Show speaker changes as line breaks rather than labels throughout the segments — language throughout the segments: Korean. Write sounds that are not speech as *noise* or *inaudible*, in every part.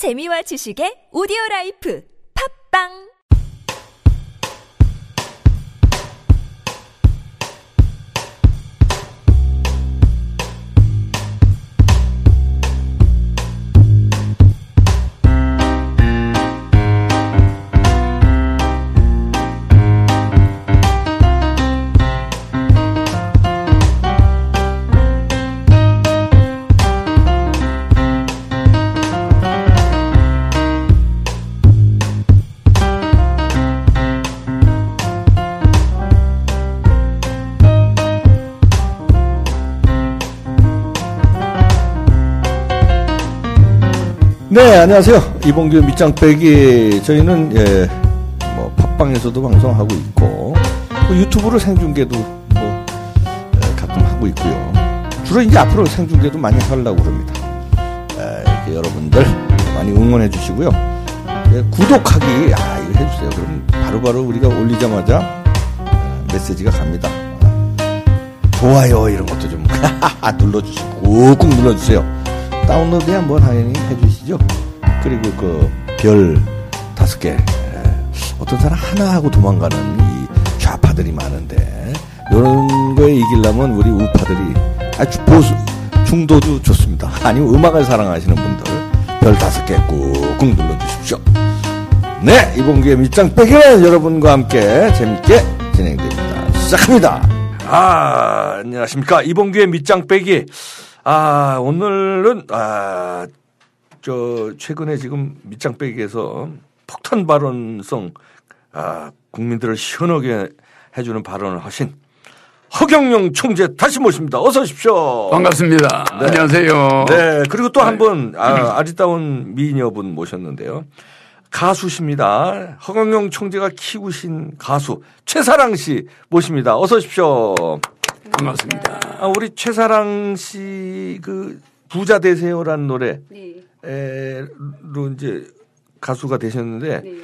재미와 지식의 오디오 라이프. 팝빵
안녕하세요. 이봉규 밑장 빼기. 저희는, 예, 뭐, 팟빵에서도 방송하고 있고, 또 유튜브로 생중계도 뭐, 예, 가끔 하고 있고요. 주로 이제 앞으로 생중계도 많이 하려고 그럽니다. 예, 여러분들 많이 응원해 주시고요. 예, 구독하기, 아, 이거 해주세요. 그럼 바로바로 우리가 올리자마자 예, 메시지가 갑니다. 좋아요, 이런 것도 좀 *laughs* 눌러주시고, 꾹꾹 눌러주세요. 다운로드 한번 당연히 해주시죠. 그리고 그 별 다섯 개 어떤 사람 하나 하고 도망가는 이 좌파들이 많은데 이런 거에 이기려면 우리 우파들이 아주 보수 중도도 좋습니다. 아니면 음악을 사랑하시는 분들 별 다섯 개 꾹꾹 눌러주십시오. 네 이번 기회 밑장 빼기는 여러분과 함께 재밌게 진행됩니다. 시작합니다. 아 안녕하십니까 이번 기회 밑장 빼기. 아, 오늘은, 아, 저, 최근에 지금 밑장 빼기에서 폭탄 발언성, 아, 국민들을 시원하게 해주는 발언을 하신 허경영 총재 다시 모십니다. 어서 오십시오.
반갑습니다.
네.
안녕하세요.
네. 그리고 또 한 분, 아, 아리따운 미녀분 모셨는데요. 가수십니다. 허경영 총재가 키우신 가수 최사랑 씨 모십니다. 어서 오십시오.
반갑습니다.
아, 우리 최사랑 씨 그 부자 되세요라는 노래 로
네.
이제 가수가 되셨는데
네.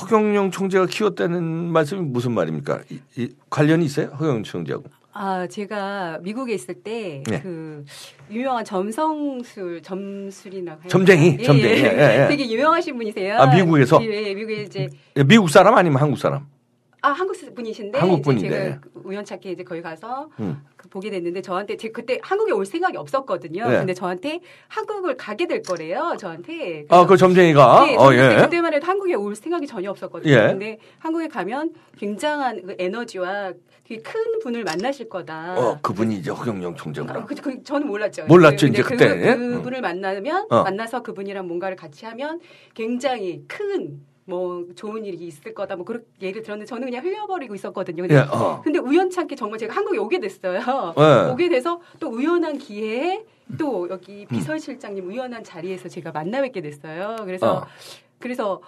허경영 총재가 키웠다는 말씀이 무슨 말입니까? 이, 이 관련이 있어요? 허경영 총재하고?
아, 제가 미국에 있을 때,
네.
그, 유명한 점성술, 점술이나. 할까요?
점쟁이,
예,
점쟁이.
예.
예, 예.
되게 유명하신 분이세요.
아, 미국에서?
예, 미국에 이제,
미국 사람 아니면 한국 사람?
아, 한국 분이신데.
한국 분인데.
제가 우연찮게 이제 거기 가서
음.
그 보게 됐는데 저한테, 제 그때 한국에 올 생각이 없었거든요.
네.
근데 저한테 한국을 가게 될 거래요, 저한테.
아, 그 점쟁이가?
네,
어, 예.
그때만 해도 한국에 올 생각이 전혀 없었거든요.
예.
근데 한국에 가면 굉장한 그 에너지와 큰 분을 만나실 거다.
어, 그분이 이제 허경영
아,
총재구나.
그, 그, 저는 몰랐죠.
몰랐죠,
근데
이제 그때.
그,
예?
그분을 만나면
어.
만나서 그분이랑 뭔가를 같이 하면 굉장히 큰 뭐 좋은 일이 있을 거다. 뭐 그런 얘기를 들었는데 저는 그냥 흘려버리고 있었거든요. 근데,
예, 어.
근데 우연찮게 정말 제가 한국에 오게 됐어요.
예.
오게 돼서 또 우연한 기회에 또 여기
음.
비서실장님 우연한 자리에서 제가 만나 뵙게 됐어요. 그래서
어.
그래서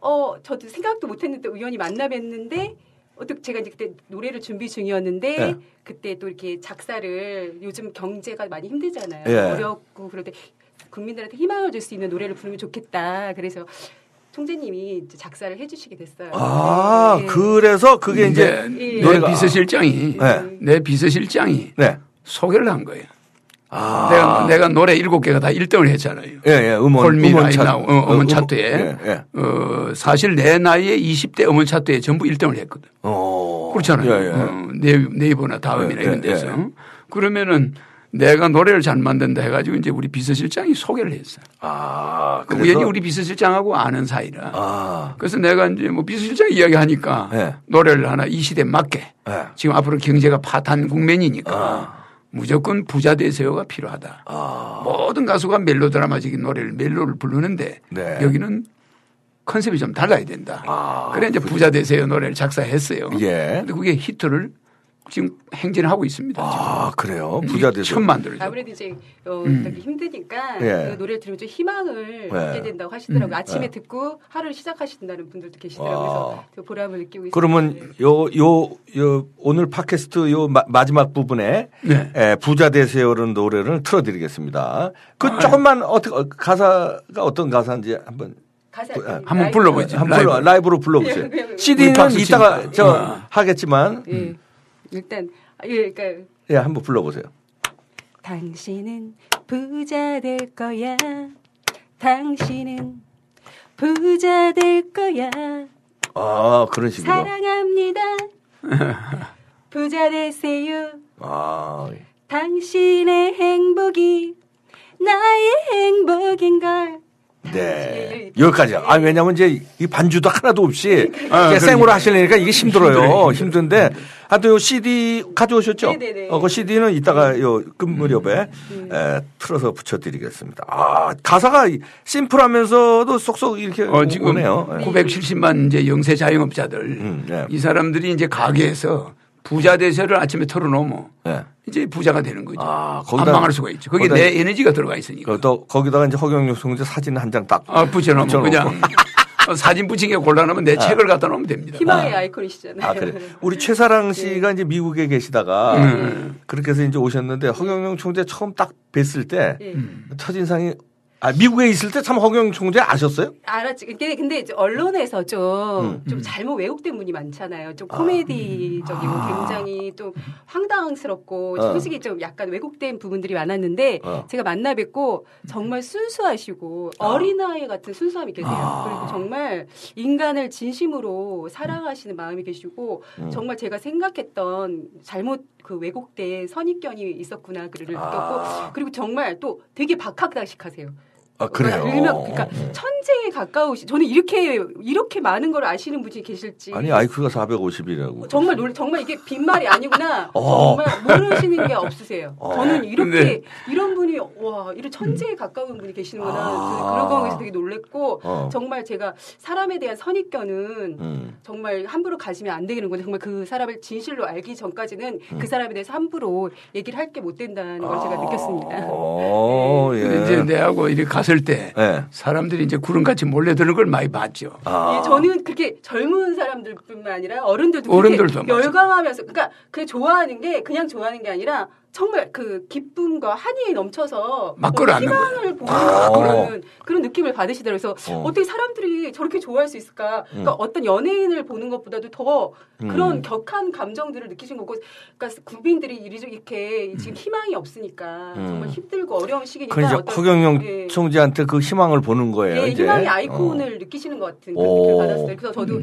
어 저도 생각도 못했는데 우연히 만나 뵀는데 어떻게 제가 이제 그때 노래를 준비 중이었는데
예.
그때 또 이렇게 작사를 요즘 경제가 많이 힘들잖아요.
예.
어렵고 때 국민들한테 희망을 줄 수 있는 노래를 부르면 좋겠다. 그래서 총재님이 이제 작사를 해주시게 됐어요.
아,
네.
그래서 그게 이제,
예.
내
노래가-
비서실장이
네.
내 비서실장이
네.
소개를 한 거예요.
아.
내가 내가 노래 일곱 개가 다 1등을 했잖아요.
예, 예, 음원, 음원 차트.
어, 음원
음,
차트에
예, 예.
어, 사실 내 나이에 20대 음원 차트에 전부 1등을 했거든.
어.
그렇잖아요.
예, 예.
어, 네이버, 네이버나 다음이나
예,
이런
예,
데서.
예.
그러면은 내가 노래를 잘 만든다 해가지고 이제 우리 비서실장이 소개를 했어.
아,
그
그래서.
우연히 우리 비서실장하고 아는 사이라.
아.
그래서 내가 이제 뭐 비서실장 이야기하니까
예.
노래를 하나 이 시대에 맞게
예.
지금 앞으로 경제가 파탄 국면이니까
아.
무조건 부자 대세요가 필요하다.
아.
모든 가수가 멜로드라마적인 노래를 멜로를 부르는데
네.
여기는 컨셉이 좀 달라야 된다.
아,
그래 이제 부자 대세요 노래를 작사했어요.
예.
근데 그게 히트를 지금 행진하고 있습니다.
아, 그래요?
지금.
부자 돼서.
처음 만들죠.
아무래도 이제 어,
음.
힘드니까
예.
그 노래를 들으면 좀 희망을
예.
얻게 된다고 하시더라고요.
음.
아침에
예.
듣고 하루를 시작하신다는 분들도 계시더라고요.
와.
그래서 그 보람을 느끼고 있어요.
그러면 요, 요, 요, 오늘 팟캐스트 요 마, 지막 부분에
네.
에, 부자 되세요라는 노래를 틀어드리겠습니다. 그
아,
조금만 어떻게, 어, 가사가 어떤 가사인지 한번,
가사
아,
한번 불러보죠.
한번
라이브.
라이브로 불러보세요. *laughs*
예, 예, 예.
CD는 이따가. 저
어.
하겠지만,
예. 일단 아, 예, 그러니까
예, 한번 불러보세요.
당신은 부자 될 거야. 당신은 부자 될 거야.
아, 그런 식으로.
사랑합니다. *laughs* 부자 되세요.
아,
당신의 행복이 나의 행복인 걸.
네. 여기까지. 아, 왜냐면 이제 이 반주도 하나도 없이
아,
생으로. 하시려니까 이게 힘들어요. 힘든데. 아, 또요 CD 가져오셨죠?
네네네.
어, 그 CD는 이따가 요 끝무렵에
음.
에, 틀어서 붙여드리겠습니다. 아, 가사가 심플하면서도 쏙쏙 이렇게
어, 지금
오네요. 예.
970만 이제 영세 자영업자들
음, 네.
이 사람들이 이제 가게에서 부자 대세를 아침에 털어놓으면
예.
이제 부자가 되는 거죠.
아,
안
거기다-
망할 수가 있죠.
거기다-
내 에너지가 들어가 있으니까.
그또 거기다가 이제 허경영 총재 사진 한 장 딱.
아, 붙여놓으면
붙여놓고.
그냥 어, *laughs* 사진 붙이기 곤란하면 내 책을 갖다 놓으면 됩니다.
희망의 아 이콘이시잖아요.
아, 그래. 우리 최사랑 씨가 이제 미국에 계시다가
음.
그렇게 해서 이제 오셨는데 허경영 총재 처음 딱 뵀을 때
예.
첫인상이 아, 미국에 있을 때 참 허경영 총재 아셨어요?
알았지. 근데, 근데 언론에서 좀,
음.
좀 잘못 왜곡된 분이 많잖아요. 좀
아.
코미디적이고 굉장히 좀 황당스럽고
어.
솔직히 좀 약간 왜곡된 부분들이 많았는데
어.
제가 만나 뵙고 정말 순수하시고 어린아이 같은 순수함이 계세요.
아.
그리고 정말 인간을 진심으로 사랑하시는 마음이 계시고
음.
정말 제가 생각했던 잘못 그 왜곡된 선입견이 있었구나 그를 느꼈고
아.
그리고 정말 또 되게 박학다식하세요.
아, 그래요.
그러니까 일명 그러니까 천재에 가까우시. 저는 이렇게 이렇게 많은 걸 아시는 분이 계실지.
아니, IQ가 450이라고.
정말 놀 정말 이게 빈말이 아니구나.
어.
정말 모르시는 게 없으세요.
어.
저는 이렇게
근데-
이런 분이 와 이런 천재에 가까운 분이 계시는구나.
아.
그런 거에서 되게 놀랬고
어.
정말 제가 사람에 대한 선입견은
음.
정말 함부로 가지면 안 되는 건데 정말 그 사람을 진실로 알기 전까지는
음.
그 사람에 대해서 함부로 얘기를 할 게 못 된다는 걸 제가 느꼈습니다.
어, 예.
근데 이제 내하고 이렇게 갔을 때
예.
사람들이 이제 구름같이 몰려드는 걸 많이 봤죠.
아.
예, 저는 그렇게 젊은 사람들뿐만 아니라 어른들도
어른들도.
열광하면서 그러니까 그 좋아하는 게 그냥 좋아하는 게 아니라 정말 그 기쁨과 한이 넘쳐서
막
뭔가
끌어안는
희망을 보는
아.
그런 느낌을 받으시더라고요. 그래서
어.
어. 떻게 사람들이 저렇게 좋아할 수 있을까? 그러니까
음.
어떤 연예인을 보는 것보다도 더
음.
그런 격한 감정들을 느끼신 거고, 그러니까 국민들이 이렇게 지금 희망이 없으니까
음.
정말 힘들고 어려운 시기니까
그
어떤
허경영
예.
총재한테 그 희망을 보는 거예요.
예,
이제.
희망의
어.
아이콘을 느끼시는 것 같은 그런
오.
느낌을 받았어요. 그래서 저도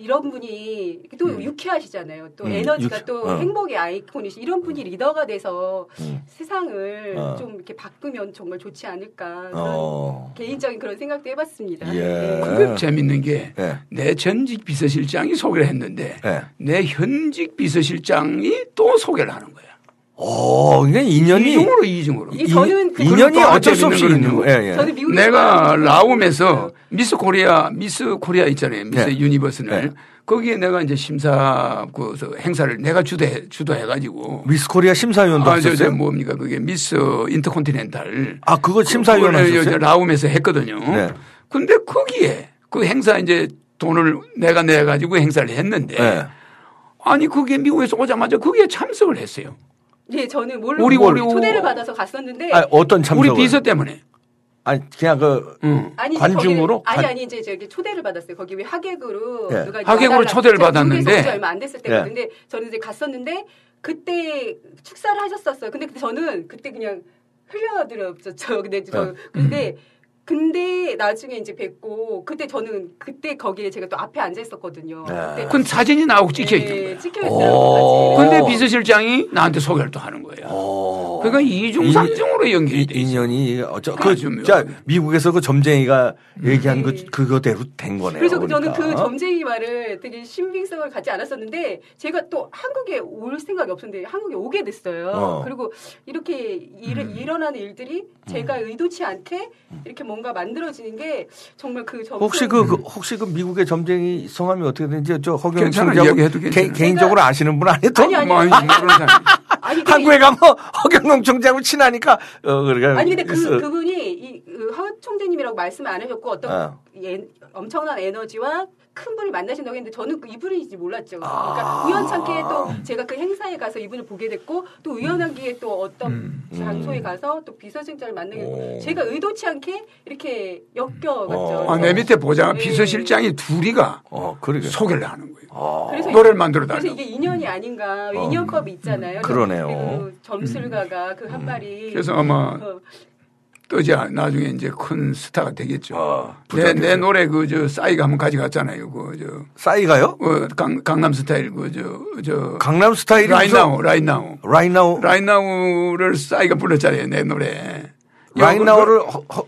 이런 분이 또
음.
유쾌하시잖아요. 또
음,
에너지가
유쾌-
또
어.
행복의 아이콘이시 이런 분이 리더가 돼서
음.
세상을
어.
좀 이렇게 바꾸면 정말 좋지 않을까 그런
어.
개인적인 그런 생각도 해봤습니다.
예.
네.
근데 재밌는 게내
예.
전직 비서실장이 소개를 했는데
예.
내 현직 비서실장이 또 소개를 하는 거야.
어, 그냥 인연이
이중으로 이중으로.
이 저는 그-
인연이 어쩔 수 없이 있는. 거예요. 예, 예.
저는 미국에
내가
있어요.
라움에서 미스 코리아 미스 코리아 있잖아요. 미스
네.
유니버스를
네.
거기에 내가 이제 심사 그 행사를 내가 주도해 주도해 가지고
미스 코리아 심사위원도
아, 저, 저? 뭡니까 그게 미스 인터컨티넨탈
아, 그거 심사위원 하셨어요?
저 라움에서 했거든요.
네.
근데 거기에 그 행사 이제 돈을 내가 내 가지고 행사를 했는데
네.
아니 그게 미국에서 오자마자 거기에 참석을 했어요.
네, 저는 모르고
우리- 우리-
초대를 받아서 갔었는데
아, 어떤 참석을?
우리 비서 때문에.
아니, 그냥 그
응.
아니
관중으로?
거기를- 아니
관-
아니 이제 저기 초대를 받았어요. 거기 왜 하객으로
예.
누가
하객으로 초대를 받았는데.
얼마 안 됐을 때거든요.
예.
근데 저는 이제 갔었는데 그때 축사를 하셨었어요. 근데 저는 그때 그냥 흘려들었죠. *laughs* 근데 저
예.
근데 근데 나중에 이제 뵙고 그때 저는 그때 거기에 제가 또 앞에 앉아 있었거든요.
예.
그때
그건 사진이 나오고 찍혀 있는
예,
거야.
찍혀
오.
있어요.
근데 비서실장이 나한테 소개를 또 하는.
어.
그러니까 이중삼중으로 연결이
이,
돼 있어.
인연이 어쩌 그 진짜. 미국에서 그 점쟁이가 얘기한 그
네.
그거대로 된 거네요.
그래서 저는
그러니까.
그 점쟁이 말을 되게 신빙성을 갖지 않았었는데 제가 또 한국에 올 생각이 없었는데 한국에 오게 됐어요.
어.
그리고 이렇게 일, 일어나는 일들이 제가 의도치 않게 이렇게 뭔가 만들어지는 게 정말 그 점.
혹시 그, 그 혹시 그 미국의 점쟁이 성함이 어떻게 되는지 저 허경
이야기해도 괜찮아.
개인적으로 아시는 분 아니에요? 또?
아니, 아니,
뭐, 아니.
아니
한국에 가면 허경영 총재하고 친하니까 어 그러니까
아니 근데 그
있어.
그분이 이허 총재님이라고 말씀을 안 하셨고 어떤
어.
예, 엄청난 에너지와 큰 분이 만나신다고 했는데 저는 그 이분인지 몰랐죠.
아.
그러니까 우연찮게 또 제가 그 행사에 가서 이분을 보게 됐고 또 우연하게 또 어떤
음.
장소에 가서 또 비서실장을 만나게 됐고
오.
제가 의도치 않게 이렇게 엮여갔죠.
어.
아, 내 밑에 보자.
네.
비서실장이 둘이가
어 그러게.
소개를 하는 거예요.
아.
그래서
노래를 만들어
그래서
달라.
이게 인연이 아닌가
어.
인연법이 있잖아요.
그러네요.
그리고 점술가가 그한 말이
그래서 아마
어,
뜨지 않- 나중에 이제 큰 스타가 되겠죠.
아,
내, 내. 노래 그 저 싸이가 한번 가져갔잖아요. 그
싸이가요?
저 어, 강, 강남 스타일 그저저
강남 스타일이
라인
무슨-
나우 라인 나우
Right now,
라인 나우를 싸이가 불렀잖아요. 내 노래.
right now를 허- 허-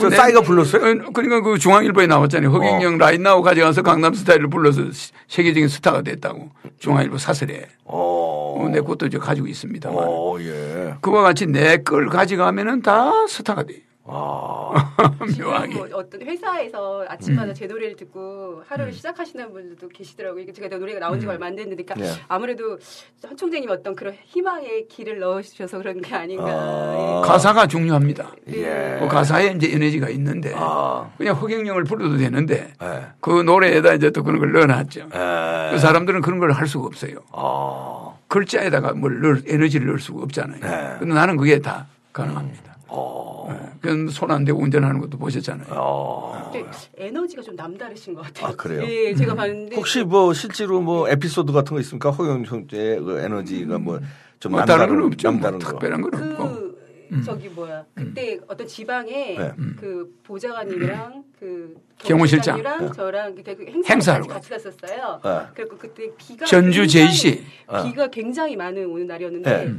저
내-
싸이가 불렀어요?
어, 그러니까 그 중앙일보에 나왔잖아요. 허경영 라인 나우 가져가서 강남 스타일을 불러서 시- 세계적인 스타가 됐다고 중앙일보 사설에.
어,
어, 내 것도 이제 가지고 있습니다만.
어, 예.
그와 같이 내 걸 가져가면은 다 스타가 돼요.
아, *laughs*
묘하게.
뭐 어떤 회사에서
음.
아침마다 제 노래를 듣고 하루를 시작하시는 분들도 계시더라고요. 이게 제가 노래가 나온 지가 얼마 안 됐는데, 그러니까
네.
아무래도 한 총장님 어떤 그런 희망의 길을 넣으셔서 그런 게 아닌가.
아.
가사가 중요합니다.
예.
그 가사에 이제 에너지가 있는데
아,
그냥 허경영을 불러도 되는데
예.
그 노래에다 이제 또 그런 걸 넣어놨죠.
예.
그 사람들은 그런 걸 할 수가 없어요.
아,
글자에다가 뭘 넣을, 에너지를 넣을 수가 없잖아요.
네.
근데 나는 그게 다 가능합니다.
어,
그 손안 대고 운전하는 것도 보셨잖아요.
어.
근데 에너지가 좀 남다르신 것 같아요.
아, 그래요?
예, 제가 봤는데.
혹시 뭐 실제로 뭐 에피소드 같은 거 있습니까? 허경 형제의 그 에너지가
뭐좀뭐 다른 건
남다른
없죠. 뭐
남다른 거.
특별한 건 없고.
그 저기 뭐야 그때 어떤 지방에
네.
그 보좌관님이랑 그
경호실장.
경호실장이랑 저랑 그 행사를 같이, 같이 갔었어요.
네.
그리고 그때 비가
전주
굉장히-
제이시.
비가 굉장히 많은 오는 날이었는데
네.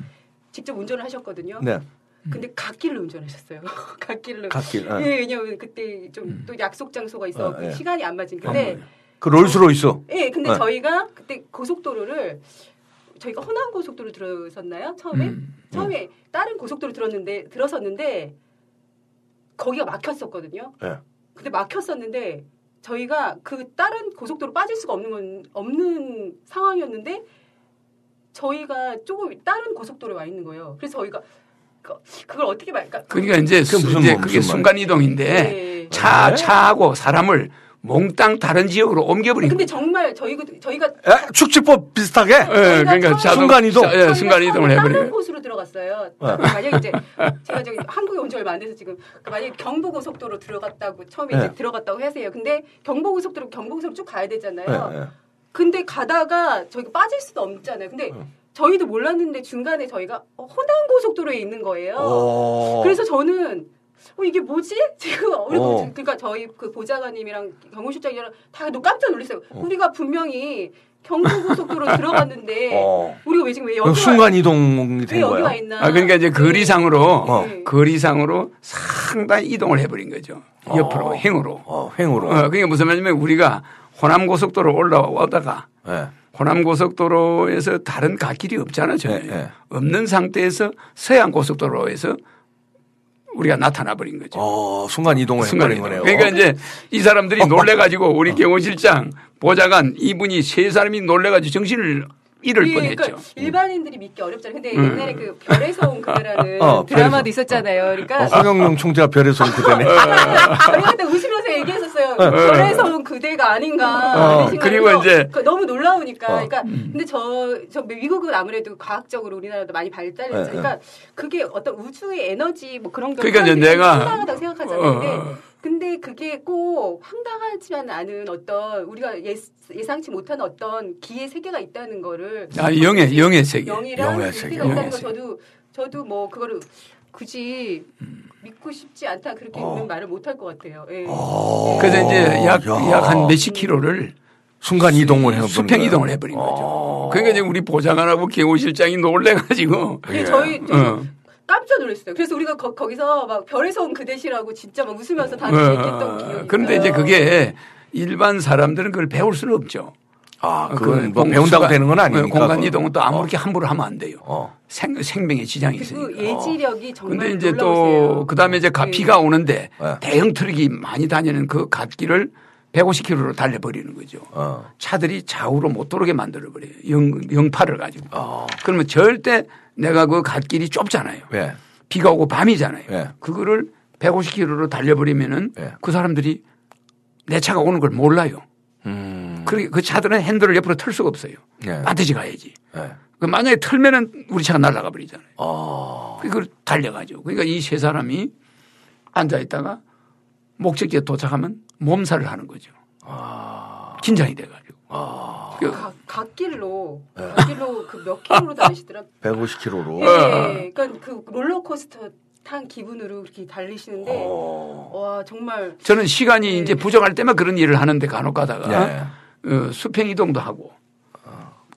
직접 운전을 하셨거든요.
네.
근데 갓길을 운전하셨어요. *laughs* 갓길로.
갓길, 예.
예, 왜냐면 그때 좀 또 약속 장소가 있어
어, 예.
시간이 안 맞은. 근데
그 롤스로이스.
예, 근데
네.
저희가 그때 고속도로를 저희가 호남 고속도로 들었었나요? 처음에?
음.
처음에 다른 고속도로 들었는데 들었었는데 거기가 막혔었거든요.
예.
근데 막혔었는데 저희가 그 다른 고속도로 빠질 수가 없는 건 없는 상황이었는데 저희가 조금 다른 고속도로에 와 있는 거예요. 그래서 저희가 그- 그걸 어떻게 말까?
그러니까 이제,
그게 무슨
이제
뭐-
그게 순간 이동인데
네.
차
네?
차하고 사람을 몽땅 다른 지역으로 옮겨버린
근데. 정말 저희가 저희가
에? 축지법 비슷하게?
예, 그러니까
순간 이동?
자, 예, 순간 이동을
다른
해버려요.
곳으로 들어갔어요.
네.
만약 이제 제가 저기 한국에 온 지 얼마 안 돼서 지금 만약 경부고속도로 들어갔다고 처음에
네.
이제 들어갔다고 하세요. 근데 경부고속도로 경부고속도로 쭉 가야 되잖아요.
예, 예.
근데 가다가 저희가 빠질 수도 없잖아요. 근데
네.
저희도 몰랐는데 중간에 저희가 어, 호남 고속도로에 있는 거예요.
어.
그래서 저는 어, 이게 뭐지? *laughs* 지금
어.
그러니까 저희 그 보좌관님이랑 경호실장이랑 다 깜짝 놀랐어요. 우리가 분명히 경부고속도로 *laughs* 들어갔는데
어.
우리가 왜 지금 왜 여기
순간 이동이
와,
된.
있나?
아, 그러니까 이제 거리상으로
어.
네.
거리상으로 상당히 이동을 해버린 거죠. 옆으로
어. 어, 횡으로.
어, 그게 무슨 말이냐면 우리가 호남 고속도로 올라오다가
예.
호남 고속도로에서 다른 갓길이 없잖아 전혀
네, 네.
없는 상태에서 서해안 고속도로에서 우리가 나타나 버린 거죠.
어, 순간 이동을 해버린
순간 이동.
거네요.
그러니까 이제 이 사람들이 놀래 가지고 우리 경호실장 보좌관 이분이 세 사람이 놀래 가지고 정신을 잃을
예,
뻔했죠.
그러니까 일반인들이 믿기 어렵잖아요. 근데
음.
옛날에 그 별에서 온 그대라는 *laughs*
어,
드라마도
별에서.
있었잖아요.
어,
그러니까
허경영 총재가 별에서 온 그대네. *laughs*
저희가 그때 웃으면서 얘기했었어요. 별에서 온 그대가 아닌가.
어,
그리고 이제-
그 너무 놀라우니까.
어.
그러니까 근데 저, 저 미국은 아무래도 과학적으로 우리나라도 많이 발달했죠.
네,
그러니까 그게 어떤 우주의 에너지 뭐 그런 게
그러니까 이제 내가-
생각하잖아요. 근데
어.
그게 꼭 황당하지만 않은 어떤 우리가 예, 예상치 못한 어떤 기의 세계가 있다는 거를
아, 영의 영의 세계.
영이랑
영의
그
세계,
영의
거
세계.
저도 저도 뭐 그거를 굳이 믿고 싶지 않다 그렇게 있는 말을 못할 것 같아요. 예.
어.
그래서 이제 약
야.
약한 몇십 킬로를
순간 이동을 해버린
수평
거예요.
이동을 해버린 거죠.
어.
그러니까 이제 우리 보좌관하고 경호실장이 놀래가지고
근데 저희 좀
어.
깜짝 놀랐어요. 그래서 우리가 거, 기서막 별에서 온 그대시라고 진짜 막 웃으면서 다시
어,
얘기했던 기억이
그런데
있어요.
이제 그게 일반 사람들은 그걸 배울 수는 없죠.
아,
그
그건 뭐 배운다고 되는 건 아니니까.
공간
그건.
이동은 또
어.
아무렇게 함부로 하면 안 돼요.
어.
생, 생명에 지장이
그리고
있으니까.
예지력이 정말
근데 이제
놀라우세요.
또 그다음에 이제 가-
네.
비가 오는데
네.
대형 트럭이 많이 다니는 그 갓길을 150km로 달려버리는 거죠.
어.
차들이 좌우로 못 돌게 만들어 버려요. 영, 영파를 가지고.
어.
그러면 절대 내가 그 갓길이 좁잖아요.
예.
비가 오고 밤이잖아요.
예.
그거를 150km로 달려버리면은
예.
그 사람들이 내 차가 오는 걸 몰라요.
음.
그러그 차들은 핸들을 옆으로 틀 수가 없어요.
예.
반드시 가야지.
예.
그 만약에 틀면은 우리 차가 날아가 버리잖아요.
어.
그걸 달려가죠. 그러니까 이 세 사람이 앉아 있다가 목적지에 도착하면 몸살을 하는 거죠. 긴장이 돼가지고. 그
가- 갓길로
네.
갓길로 그 몇 킬로로 다니시더라.
150km로. *laughs*
예, 그러니까 그 롤러코스터 듯한 기분으로 그렇게 달리시는데
어.
와 정말
저는 시간이
네.
이제 부족할 때만 그런 일을 하는데 간혹 가다가
네.
어, 수평 이동도 하고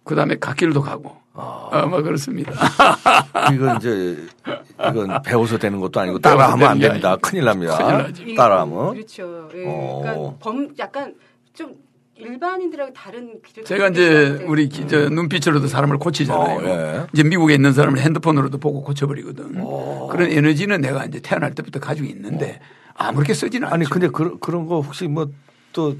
그 다음에 갓길도 가고 어, 뭐 그렇습니다. *laughs*
이건 이제 이건 배워서 되는 것도 아니고 따라하면 안 됩니다. 큰일 납니다.
큰일.
이-
따라하면.
그렇죠. 예.
어.
그러니까 범 약간 좀 일반인들하고 다른 길을
제가 이제 우리 기- 저 눈빛으로도 사람을 고치잖아요.
어, 예.
이제 미국에 있는 사람을 핸드폰으로도 보고 고쳐버리거든. 그런 에너지는 내가 이제 태어날 때부터 가지고 있는데 아무렇게 쓰지는 않죠.
아니 근데 그, 그런 거 혹시 뭐또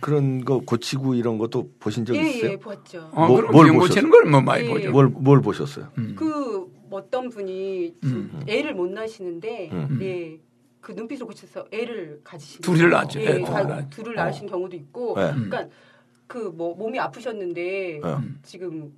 그런 거 고치고 이런 것도 보신 적
예,
있어요?
예, 보았죠.
어,
뭐-
그럼
뭘?
고치는 걸 뭐 많이
예.
보죠.
뭘, 뭘 보셨어요?
그 어떤 분이
음.
애를 못 낳으시는데
음.
예. 그 눈빛을 고쳐서 애를 가지신
둘을. 낳았죠.
예,
예,
다- 둘을 낳으신 경우도 있고
네.
그러니까 그 뭐 몸이 아프셨는데
네.
지금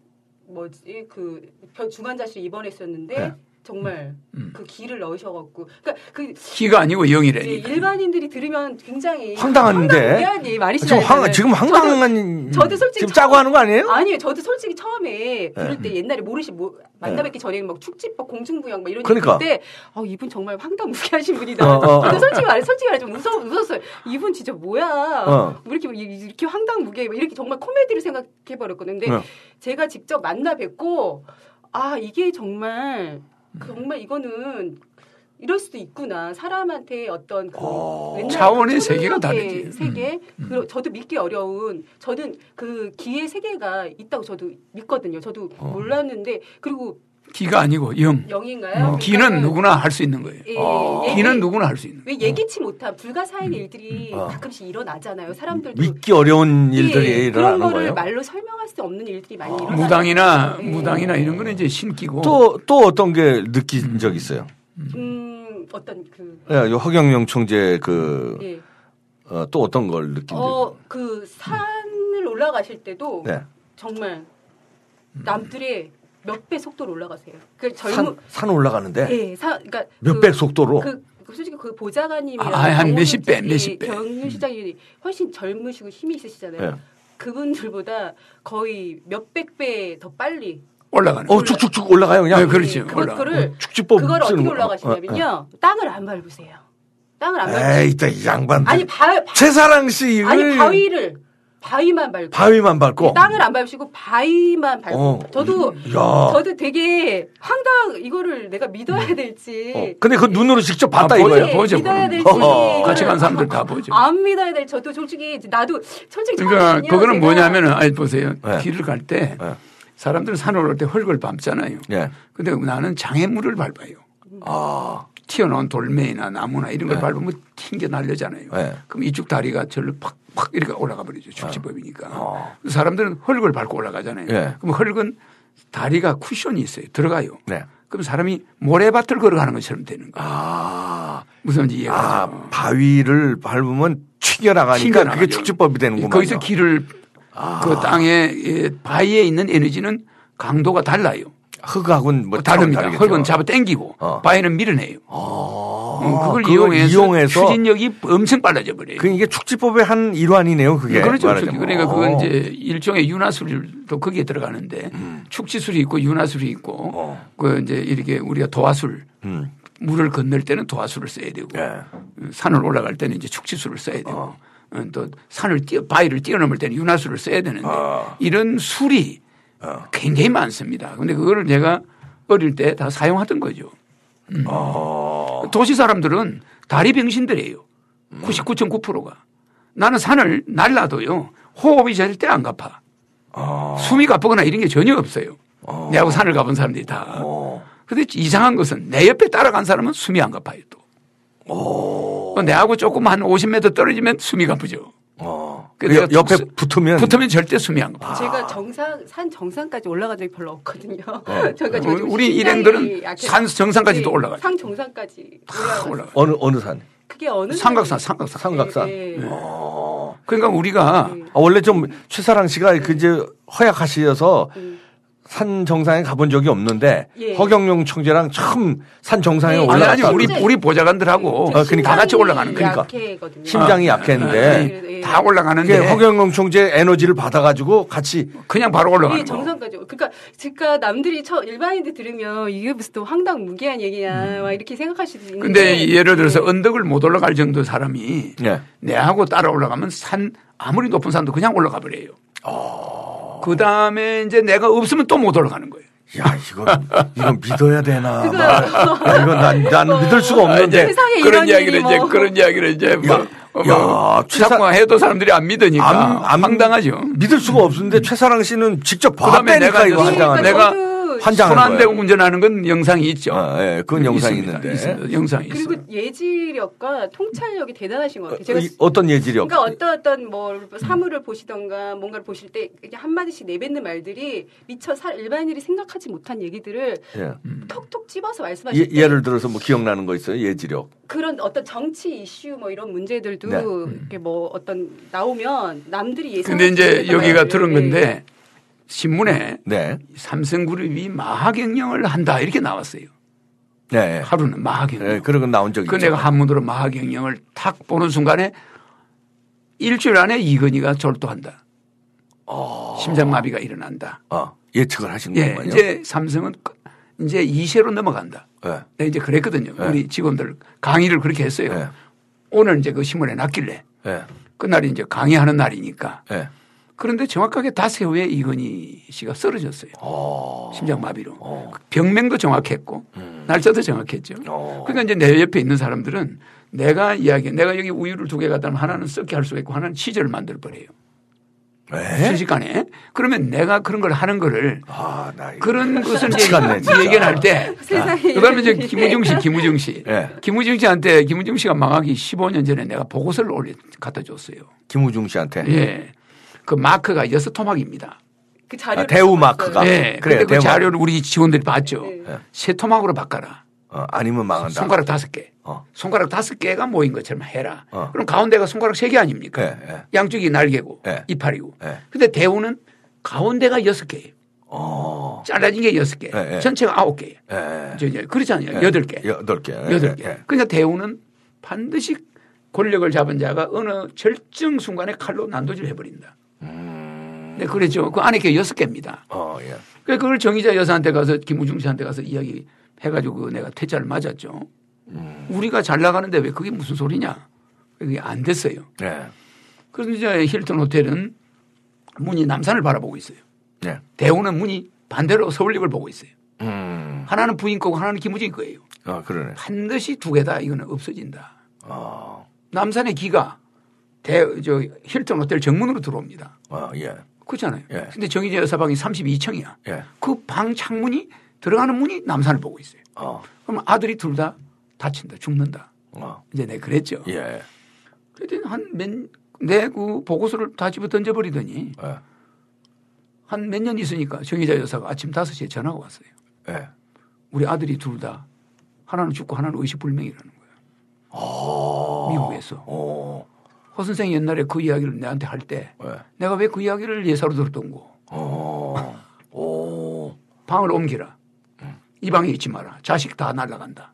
뭐지 그 벼- 중환자실 입원했었는데
네.
정말
음.
그 기를 넣으셔갖고 그러니까 그
기가 아니고
예,
영이라니까.
일반인들이 들으면 굉장히
황당한데?
황당무계한
지금,
말이시잖아요.
황, 지금 황당한
저도 솔직히
지금 짜고
처음-
하는 거 아니에요?
아니에요. 저도 솔직히 처음에
네.
때 옛날에 모르시 뭐 만나뵙기 전에 막 축지법 공중부양 막 이런
그러니까.
때 어, 이분 정말 황당 무계하신 분이다.
어, 어, 어.
저도 솔직히 말해 솔직히 말해 좀 웃어 웃었어요. 이분 진짜 뭐야?
어.
뭐 이렇게 이렇게 황당 무계 막 이렇게 정말 코미디를 생각해 버렸거든요. 근데
어.
제가 직접 만나 뵙고 아 이게 정말 정말 이거는 이럴 수도 있구나. 사람한테 어떤 그
어.
옛날
차원의
그
세계가 다르지.
세계. 그 저도 믿기 어려운 저는 그 기의 세계가 있다고 저도 믿거든요. 저도
어.
몰랐는데 그리고
기가 아니고 영.
영인가요?
어, 기는 누구나 할 수 있는 거예요.
예,
어.
얘기-
기는 누구나 할 수 있는. 거예요.
왜 예기치 못한 불가사의의 일들이
어.
가끔씩 일어나잖아요. 사람들도
믿기 어려운 일들이
예,
일어나는
그런 거를
거예요.
말로 설명할 수 없는 일들이 많이 일어나요.
무당이나
예.
무당이나 이런 거는 이제 신기고
또, 또 어떤 게 느낀 적 있어요?
음 어떤 그
예, 요 허경영 총재 그,
예.
어, 또 어떤 걸 느낀 적
어, 그 산을 올라가실 때도
네.
정말 남들의 몇 배 속도로 올라가세요. 그
산,
젊은
산 올라가는데
예, 사, 그러니까
몇
그-
배 속도로
그, 그 솔직히 그 보좌관님이랑
아, 한 몇십 배, 몇십 배.
경유시장이 훨씬 젊으시고 힘이 있으시잖아요.
예.
그분들보다 거의 몇백 배 더 빨리
올라가는.
어, 쭉쭉쭉 올라가요, 그냥.
네, 그렇죠.
그걸,
올라가.
그거를
축지법
그걸 어떻게. 올라가시냐면요.
어,
땅을 안 밟으세요. 땅을 안
어.
밟으세요.
에이, 또이 양반.
아니 바, 바-
최사랑 씨
아니 바위를 바위만 밟고
바위만 밟고.
땅을 안 밟으시고 바위만 밟고
어.
저도
야.
저도 되게 황당 이거를 내가 믿어야 될지
어, 근데 그 눈으로 직접 봤다
아,
이거예요.
보죠.
믿어야 될지
어허.
같이 간 사람들 다 보죠.
안 믿어야 될 저도 솔직히 나도 솔직히
그러니까 그거는. 뭐냐면은 아니 보세요.
네.
길을 갈때
네.
사람들은 산을 올때 흙을 밟잖아요.
예.
근데 나는 장애물을 밟아요.
아,
튀어나온 돌멩이나 나무나 이런 걸
네.
밟으면 튕겨 날려잖아요.
네.
그럼 이쪽 다리가 절로 팍 팍 이렇게 올라가 버리죠. 축지법이니까.
어.
사람들은 흙을 밟고 올라가잖아요.
네.
그럼 흙은 다리가 쿠션이 있어요. 들어가요.
네.
그럼 사람이 모래밭을 걸어가는 것처럼 되는 거예요.
아,
무슨 이해가
아,
가죠.
바위를 밟으면 튀겨나가니까
튀겨나가죠.
그게 축지법이 되는구만.
거기서 길을 그 땅에 예, 바위에 있는 에너지는 강도가 달라요.
흙하고는 뭐
다릅니다.
다르겠죠.
흙은 잡아 당기고
어.
바위는 밀어내요.
아,
어, 그걸,
그걸
이용해서,
이용해서
추진력이 엄청 빨라져 버려요.
그 이게 축지법의 한 일환이네요, 그게.
그렇죠.
말하자면.
그러니까 그건
어.
이제 일종의 윤화술도 거기에 들어가는데 축지술이 있고 윤화술이 있고
음. 어.
그 이제 이렇게 우리가 도화술
음.
물을 건널 때는 도화술을 써야 되고
예.
산을 올라갈 때는 이제 축지술을 써야 되고
어.
어, 또 산을 뛰어 바위를 뛰어넘을 때는 윤화술을 써야 되는데
어.
이런 술이
어.
굉장히 많습니다. 근데 그거를 제가 어릴 때 다 사용하던 거죠. 음.
어.
도시 사람들은 다리 병신들이에요.
음.
99.9%가. 나는 산을 날라도요. 호흡이 절대 안 가파.
어.
숨이 가쁘거나 이런 게 전혀 없어요.
어.
내하고 산을 가본 사람들이 다.
어.
근데 이상한 것은 내 옆에 따라간 사람은 숨이 안 가파요 또.
어.
또 내하고 조금 한 50m 떨어지면 숨이 가쁘죠.
어. 그그
내가
옆에
툭-
붙으면
붙으면 절대 숨이 안 가파.
제가 정상 산 정상까지 올라간 적이 별로 없거든요.
네. *laughs*
저희가
우리
심장이
일행들은
약해서.
산 정상까지도
네,
올라가요.
산 정상까지
다
올라가.
어느 어느 산?
그게 어느
삼각산,
산이-
삼각산.
삼각산.
네, 네.
어.
그러니까 우리가
네.
아, 원래 좀 최사랑 씨가 그 이제 허약하시어서
음.
산 정상에 가본 적이 없는데
예.
허경영 총재랑 처음 산 정상에
예.
아니
올라갔다.
아니 우리
진짜-
우리 보좌관들하고
어, 그러니까.
다 같이 올라가는 거야.
그러니까. 심장이
아,
약했는데
예.
다 올라가는데
허경영 총재 에너지를 받아가지고 같이
그냥 바로 올라가는
예,
거.
정상까지. 그러니까 제가 남들이 처 일반인들 들으면 이게 무슨 또 황당 무계한 얘기냐 막 이렇게 생각할 수도 있는데.
음. 근데 예를 들어서
예.
언덕을 못 올라갈 정도 사람이
예.
내하고 따라 올라가면 산 아무리 높은 산도 그냥 올라가 버려요. 그 다음에 이제 내가 없으면 또 못 올라가는 거예요.
야 이거 이거 믿어야 되나? *laughs* 막. 야, 이거 난, 난 믿을 수가
아,
없는데.
세상에
그런 이야기를
일이
이제
뭐.
그런 이야기를 이제 뭐,
야,
뭐
최사-
자꾸 해도 사람들이 안 믿으니까
안- 안-
황당하죠.
믿을 수가 없는데 최사랑 씨는 직접
그다음에
봤다니까
내가
이거
이제
환장하는
내가
환장하는
손안 대고. 운전하는 건 영상이 있죠.
아, 예, 그건 영상이
있습니다.
있는데.
있습니다. 영상이 있어요.
그리고 예지력과 통찰력이 대단하신 것 같아요. 제가
이- 어떤 예지력?
그러니까 어떤 어떤 뭐 사물을 보시던가 뭔가를 보실 때 이게 한 마디씩 내뱉는 말들이 미처 사, 일반인들이 생각하지 못한 얘기들을
예.
톡톡 집어서 말씀하실
예,
때
예를 들어서 뭐 기억나는 거 있어요? 예지력.
그런 어떤 정치 이슈 뭐 이런 문제들도
네.
이렇게 뭐 어떤 나오면 남들이 예상.
근데 이제 여기가 들은 건데 신문에
네.
삼성그룹이 마하경영을 한다 이렇게 나왔어요.
네.
하루는 마하경영.
예, 그런 건 나온
적그
있죠.
내가 한문으로 마하경영을 탁 보는 순간에 일주일 안에 이건희가 졸도한다. 심장마비가 일어난다.
어, 예측을 하신
예,
거군요.
이제 삼성은 끝- 이제 이세로 넘어간다.
예.
내가 이제 그랬거든요.
네.
우리 직원들 강의를 그렇게 했어요.
예.
오늘 이제 그 신문에 났길래
예.
그날이 이제 강의하는 날이니까
예.
그런데 정확하게 닷새 후에 이건희 씨가 쓰러졌어요.
어.
심장마비로.
어.
병명도 정확했고
음.
날짜도 정확했죠.
어.
그러니까 이제 내 옆에 있는 사람들은 내가 이야기, 내가 여기 우유를 두 개 갖다 놓으면 하나는 썩게 할 수가 있고 하나는 치즈를 만들 버려요.
예?
순식간에. 그러면 내가 그런 걸 하는 거를
아,
그런 것을. 얘기할 때. *laughs* 그다음에 이제 김우중 씨, 김우중 씨.
예.
김우중 씨한테 김우중 씨가 망하기 15년 전에 내가 보고서를 올려 갖다 줬어요.
김우중 씨한테.
예. 그 마크가 여섯 토막입니다.
그 자료
아, 대우 마크가.
예.
그래요,
근데 그. 자료를 우리 직원들이 봤죠.
네.
세 토막으로 바꿔라.
어, 아니면 망한다.
손가락 다섯 개.
어.
손가락 다섯 개가 모인 것처럼 해라.
어.
그럼 가운데가 손가락 세 개 아닙니까?
예, 예.
양쪽이 날개고
예.
이파리고.
예.
근데 대우는 가운데가 여섯 개예요.
어.
잘라진 게 여섯 개. 전체가 아홉 개예요.
예.
그렇잖아요.
예.
여덟 개.
여덟 개.
여덟 개.
예.
그러니까 대우는 반드시 권력을 잡은 자가 어느 절정 순간에 칼로 난도질 해버린다.
음.
네, 그랬죠. 그 안에 게 여섯 개입니다.
어, 예.
그래서 그걸 정의자 여사한테 가서 김우중 씨한테 가서 이야기 해가지고 그 내가 퇴짜를 맞았죠.
음.
우리가 잘 나가는데 왜 그게 무슨 소리냐. 그게 안 됐어요.
예.
그래서 이제 힐튼 호텔은 문이 남산을 바라보고 있어요.
예.
대우는 문이 반대로 서울역을 보고 있어요.
음.
하나는 부인 거고 하나는 김우진 거예요.
어, 그러네.
반드시 두 개다 이거는 없어진다.
어.
남산의 기가 대, 저 힐튼 호텔 정문으로 들어옵니다.
어, 예.
그렇잖아요.
예.
근데 정의자 여사방이 32층이야.
예.
그 방 창문이 들어가는 문이 남산을 보고 있어요.
어.
그럼 아들이 둘 다 다친다, 죽는다.
어.
이제 내가 그랬죠.
예.
그랬더니 한 몇, 내그 보고서를 다 집어 던져버리더니
예.
한몇 년 있으니까 정의자 여사가 아침 5시에 전화가 왔어요.
예.
우리 아들이 둘 다 하나는 죽고 하나는 의식불명이라는 거예요. 미국에서.
어.
허 선생이 옛날에 그 이야기를 내한테 할때
예.
내가 왜 그 이야기를 예사로 들었던 거.
어. 오.
방을 옮기라. 이 방에 있지 마라. 자식 다 날라간다.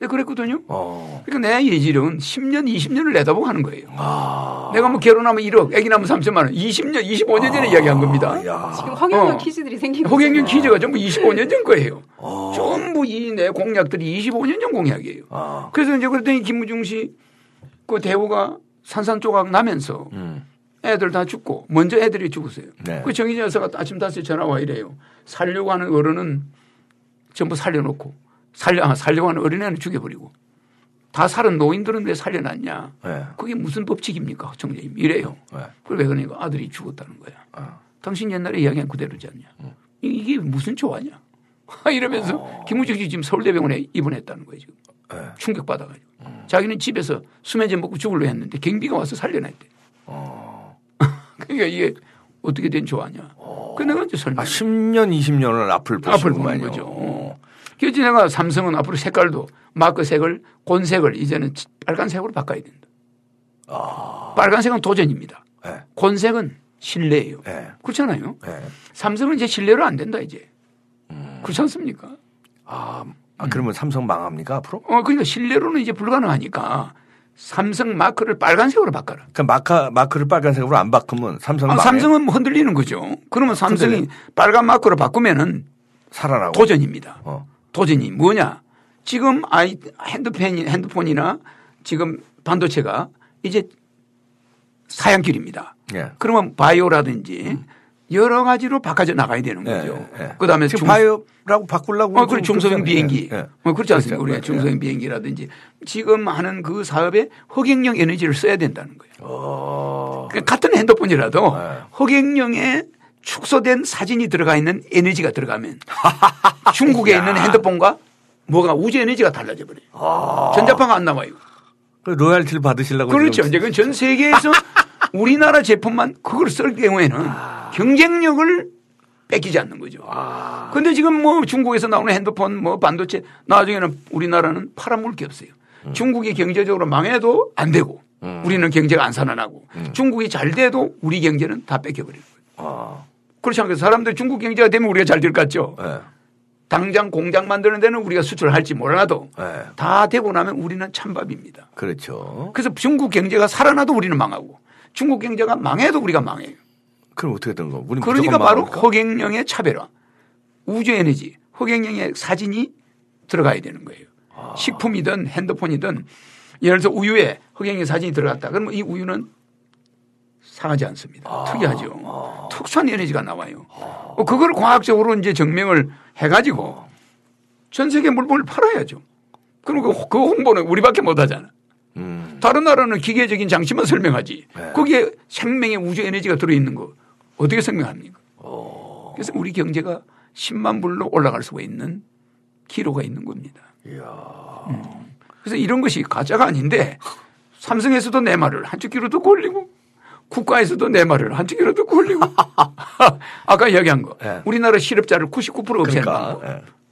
내가 그랬거든요.
어.
그러니까 내 예지력은 10년, 20년을 내다보고 하는 거예요.
아.
내가 뭐 결혼하면 1억, 애기 낳으면 3천만 원. 20년, 25년 전에 이야기한 겁니다.
야.
지금 황영영
어.
퀴즈들이 생기고
허경영. 퀴즈가 전부 25년 전 거예요.
어.
전부 이 내 공약들이 25년 전 공약이에요.
아.
그래서 이제 그랬더니 김무중 씨 그 대우가 산산조각 나면서
음.
애들 다 죽고 먼저 애들이 죽었어요.
네.
그 정의자 여사가 아침 다섯에 전화 와 이래요. 살려고 하는 어른은 전부 살려놓고 살려 아, 살려고 하는 어린애는 죽여버리고 다 살은 노인들은 왜 살려놨냐?
예.
그게 무슨 법칙입니까, 청장님? 이래요.
예.
그래 왜 그러니까 아들이 죽었다는 거야.
아.
당신 옛날에 이야기한 그대로지 않냐?
음.
이- 이게 무슨 조화냐? *laughs* 이러면서
어.
김우중 씨 지금 서울대병원에 입원했다는 거예요 지금
예.
충격 받아가지고
음.
자기는 집에서 수면제 먹고 죽을려 했는데 경비가 와서 살려냈대.
어. *laughs*
그러니까 이게 어떻게 된 조화냐? 그 내가 이제 설명.
아, 10년, 20년을 앞을
앞을 보는. 거죠. 어. 그래서 내가 삼성은 앞으로 색깔도 마크 색을 곤색을 이제는 빨간색으로 바꿔야 된다.
아.
빨간색은 도전입니다.
예.
곤색은 신뢰예요.
예.
그렇잖아요.
예.
삼성은 이제 신뢰로 안 된다 이제. 그렇지 않습니까?
아, 아, 그러면 삼성 망합니까 앞으로?
어, 그러니까 실내로는 이제 불가능하니까 삼성 마크를 빨간색으로 바꿔라.
그 마카 마크를 빨간색으로 안 바꾸면 삼성은
아? 삼성은 흔들리는 거죠. 그러면 삼성이
흔들려요?
빨간 마크로 바꾸면은
살아나고.
도전입니다.
어.
도전이 뭐냐? 지금 아이 핸드폰이 핸드폰이나 지금 반도체가 이제 사양길입니다.
예.
그러면 바이오라든지 여러 가지로 바꿔져 나가야 되는 거죠.
예, 예.
그다음에
지금
중-
바이오라고 바꾸려고
어, 그리고
좀
중소형. 비행기.
예, 예.
어, 그렇지 않습니까?
그렇죠.
우리가
예.
중소형 비행기라든지 지금 하는 그 사업에 허경영 에너지를 써야 된다는 거예요.
어.
그러니까 같은 핸드폰이라도
네.
허경영에 축소된 사진이 들어가 있는 에너지가 들어가면 *laughs* 중국에 있는 핸드폰과 뭐가 우주 에너지가 달라져 버려요.
아.
전자파가 안 나와요.
그 로얄티를 받으시려고
그렇죠. 이제 그전 세계에서 *laughs* 우리나라 제품만 그걸 쓸 경우에는
아.
경쟁력을 뺏기지 않는 거죠. 그런데 지금 뭐 중국에서 나오는 핸드폰 뭐 반도체 나중에는 우리나라는 팔아먹을 게 없어요.
음.
중국이 경제적으로 망해도 안 되고 우리는 경제가 안 살아나고
음.
중국이 잘 돼도 우리 경제는 다 뺏겨버리는 거예요.
아.
그렇지 않겠어요? 사람들 중국 경제가 되면 우리가 잘 될 것 같죠?
예.
당장 공장 만드는 데는 우리가 수출할지 몰라도
예.
다 되고 나면 우리는 찬밥입니다.
그렇죠.
그래서 중국 경제가 살아나도 우리는 망하고 중국 경제가 망해도 우리가 망해요.
그럼 어떻게 된 거?
그러니까 바로
망합니까?
허경영의 차별화, 우주 에너지, 허경영의 사진이 들어가야 되는 거예요.
아.
식품이든 핸드폰이든 예를 들어서 우유에 허경영의 사진이 들어갔다. 그러면 이 우유는 상하지 않습니다.
아.
특이하죠. 특수한 에너지가 나와요. 어, 그걸 과학적으로 이제 증명을 해가지고 전 세계 물품을 팔아야죠. 그럼 그, 그 홍보는 우리밖에 못 하잖아.
음.
다른 나라는 기계적인 장치만 설명하지.
네.
거기에 생명의 우주 에너지가 들어있는 거 어떻게 설명합니까?
어.
그래서 우리 경제가 10만 불로 올라갈 수가 있는 기로가 있는 겁니다.
이야.
음. 그래서 이런 것이 가짜가 아닌데 삼성에서도 내 말을 한쪽 귀로 듣고 올리고 국가에서도 내 말을 한쪽 귀로 듣고 올리고 아까 이야기한 거
예.
우리나라 실업자를 99% 없애는
그러니까,
방법.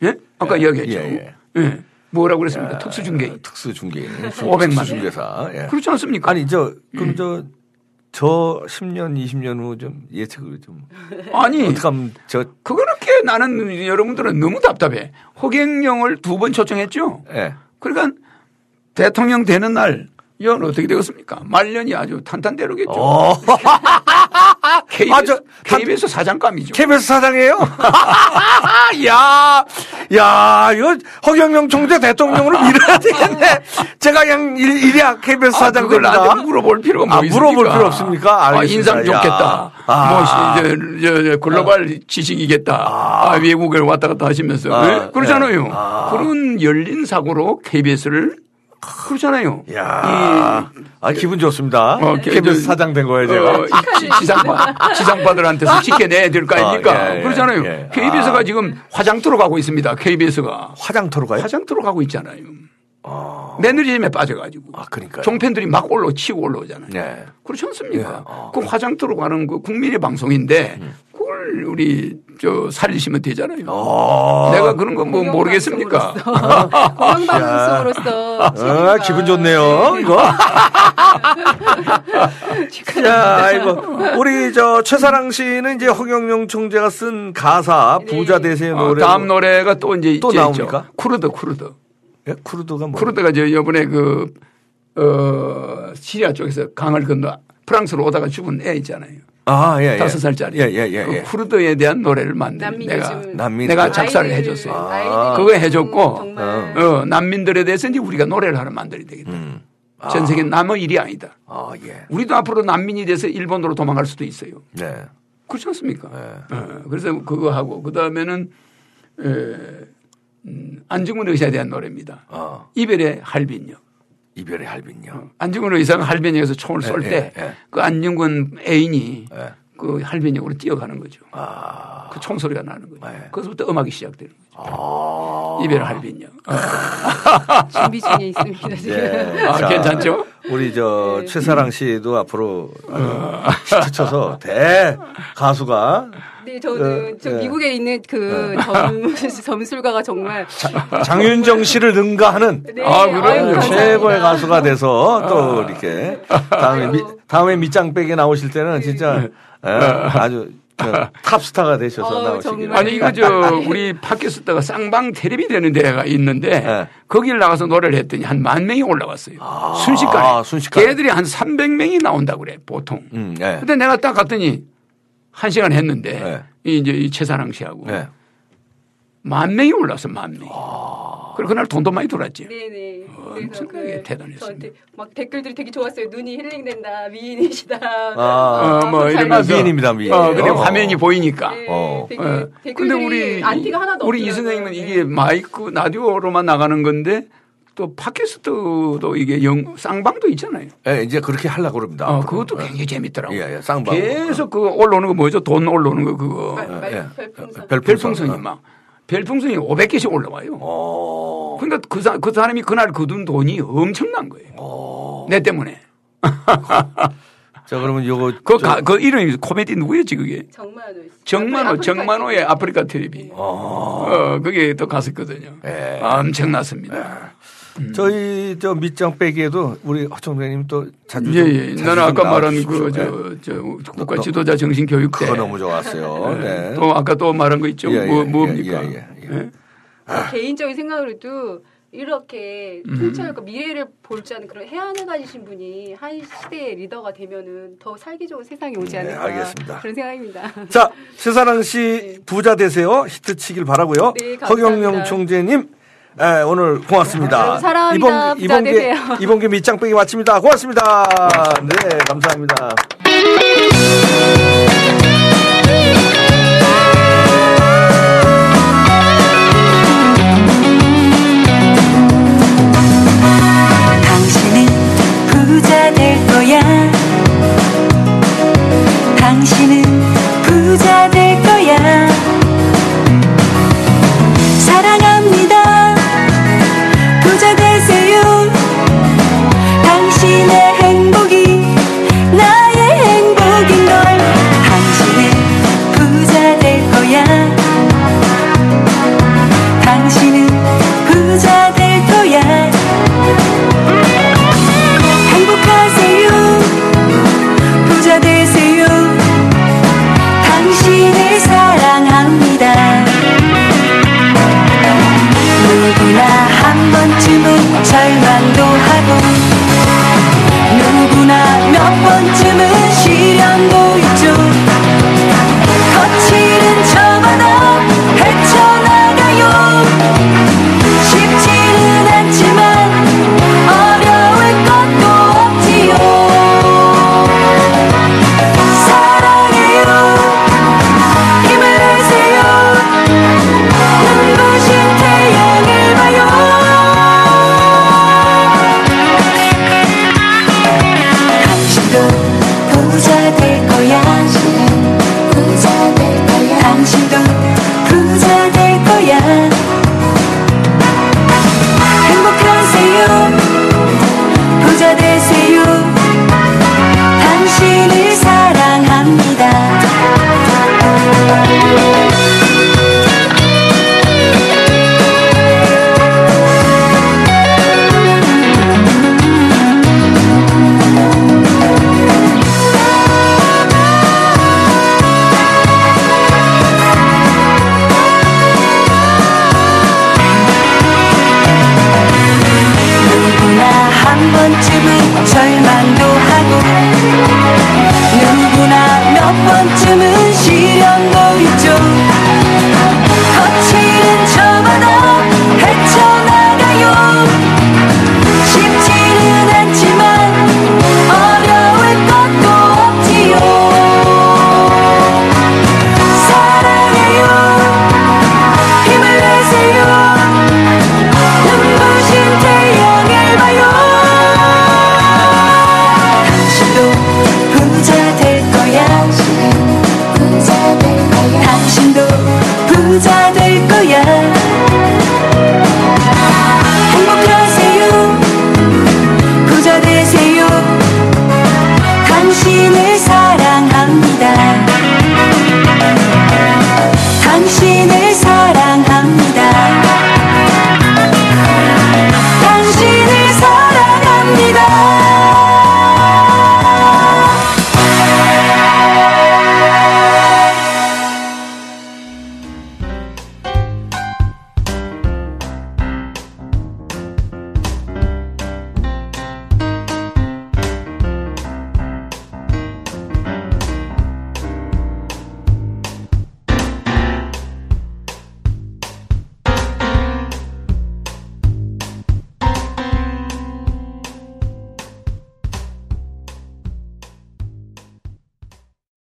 예.
예? 아까
예.
이야기했죠.
예,
예. 뭐라고 그랬습니까? 특수중개인.
특수 중개인.
500만 원.
중개사. 예.
그렇지 않습니까?
아니 저
음.
그럼 저 저 10년 20년 후 좀 예측을 좀 *laughs*
아니
어떻게 하면 저
그렇게 나는 여러분들은 너무 답답해. 허경영을 두 번 초청했죠.
예.
그러니까 대통령 되는 날 이건 어떻게 되겠습니까? 말년이 아주 탄탄대로겠죠. *laughs*
어.
KBS,
아, 저
KBS 사장감이죠.
KBS 사장이에요? *laughs* 야, 야, 이거 허경영 총재 대통령으로 *laughs* 밀어야 되겠네. 제가 그냥 일, 일이야 KBS
아,
사장
그걸. 나한테 물어볼 필요가 뭐
아,
있습니까?
물어볼 필요 없습니까?
아,
알겠습니다.
인상
야.
좋겠다.
아.
뭐, 저, 글로벌 지식이겠다. 아, 외국에 왔다 갔다 하시면서.
아,
네? 그러잖아요.
예. 아.
그런 열린 사고로 KBS를 그러잖아요.
야, 아, 기분 좋습니다.
어,
KBS
저-
사장 된 거예요, 제가.
어, 이 지- 지상파, 지상파들한테서 지켜내야 될 거 아닙니까?
아, 예, 예,
그렇잖아요.
예.
KBS가
아.
지금 화장터로 가고 있습니다. KBS가.
화장터로 가요?
화장터로 가고 있잖아요.
아,
매너리즘에 빠져가지고.
아, 그러니까요.
종편들이 막 올라 치고 올라오잖아요.
네.
그렇지 않습니까?
예. 아,
그 화장터로 가는 그 국민의 방송인데
음.
그걸 우리 저 살리시면 되잖아요.
어.
내가 그런 거뭐 모르겠습니까? *laughs*
공영방송으로서
아, 기분 좋네요, 이거. *laughs* 야, 아이고. 우리 저 최사랑 씨는 이제 허경영 총재가 쓴 가사 부자 대세
어,
노래.
다음 노래가 또 이제
또
있죠.
나옵니까?
쿠르드 쿠르드.
예? 쿠르드가 뭐?
쿠르드가 저 이번에 그, 어, 시리아 쪽에서 강을 건너 프랑스로 오다가 죽은 애 있잖아요.
아, 예, 예.
다섯 살짜리.
예, 예, 예.
그
예.
쿠르드에 대한 노래를 만든
난민
내가
난민.
내가 작사를
아이들,
해줬어요.
아.
그거 해줬고,
정말
어, 난민들에 대해서 이제 우리가 노래를 하나 만들어야 되겠다.
음.
전 세계 남의 일이 아니다.
아, 예.
우리도 앞으로 난민이 돼서 일본으로 도망갈 수도 있어요.
네.
그렇지 않습니까?
네.
어, 그래서 그거 하고 그 다음에는 음, 안중근 의사에 대한 노래입니다.
어.
이별의 할빈요.
이별의 할빈요.
안중근 의사가 할빈역에서 총을 쏠
예,
때
예, 예.
그 안중근 애인이
예.
그 할빈역으로 뛰어가는 거죠.
아.
그 총소리가 나는 거죠.
네.
거기서부터 음악이 시작되는 거죠.
아.
이별 할빈역. 어. *laughs*
준비 중에 있습니다.
예.
아,
자,
괜찮죠?
우리 저
네.
최사랑 씨도 앞으로 시켜서 대 가수가
네, 저는
어,
저
예.
미국에 있는 그 점, 점술가가 *laughs* 정말
장윤정 씨를 능가하는
네,
아, 그럼요.
최고의 가수가 돼서 또 이렇게 다음에 미, 다음에 밑장 빼기 나오실 때는 진짜 예, 아주 네, 탑스타가 되셔서
어,
나오시길.
정말.
아니 이거 저 우리 팟캐스트가 쌍방 텔레비 되는 데가 있는데
네.
거길 나가서 노래를 했더니 한 만 명이 올라왔어요.
아,
순식간에.
순식간에.
걔들이 한 300명이 나온다고 그래 보통.
음, 네.
근데 내가 딱 갔더니 한 시간 했는데
네.
이 이제 이 최사랑 씨하고
네.
만 명이 올라왔어 만 명. 그리고 그날 돈도 많이 돌았지.
네네.
엄청나게 대단했습니다.
저한테 막 댓글들이 되게 좋았어요. 눈이 힐링된다. 미인이시다.
아,
어,
뭐잘
이러면서
아, 미인입니다, 미인.
어, 근데
어.
화면이 보이니까.
네,
어.
되게
예.
댓글들이
근데 우리
안티가 하나도
우리 이. 선생님은
네.
이게 마이크 라디오로만 나가는 건데 또 팟캐스트도 이게 영 쌍방도 있잖아요.
예, 이제 그렇게 하려고 그럽니다.
어. 그것도
예.
굉장히 재밌더라고요.
예, 예, 쌍방.
계속 그 올라오는 거 뭐죠? 돈 올라오는 거 그거
말- 말-
예.
별풍선.
별풍선이 막 별풍선이 500개씩 올라와요.
어.
근데 그, 사, 그 사람이 그날 거둔 돈이 엄청난 거예요. 내 때문에. *laughs*
자, 그러면 요거.
그,
저-
가, 그 이름이 코미디 누구였지 그게?
정만호 씨.
정만호,
아프리카
정만호의
TV.
아프리카 텔레비. 어, 그게 또 갔었거든요.
예.
엄청났습니다.
저희 저 밑장 빼기에도 우리 허청대님 또 자주.
예,
좀-
예. 나는
좀
아까 말한. 그,
예.
저, 저, 국가 지도자 정신 교육대.
그거 너무 좋았어요. 네.
또 아까 또 말한 거 있죠.
예,
뭐,
예,
뭡니까?
예, 예, 예.
예?
개인적인 생각으로도 이렇게
음.
통찰과 미래를 볼 줄 아는 그런 해안을 가지신 분이 한 시대의 리더가 되면은 더 살기 좋은 세상이 오지
네,
않을까
알겠습니다.
그런 생각입니다.
자, *laughs* 최사랑 씨 부자 되세요. 히트 치길 바라고요.
네, 감사합니다.
허경영 총재님. 예, 오늘 고맙습니다.
여러분 사랑합니다. 부자
이번
되세요. *laughs*
이번 기 밑장 빼기 마칩니다. 고맙습니다. 네, 감사합니다. *laughs*
부자 될 거야. 당신은 부자 될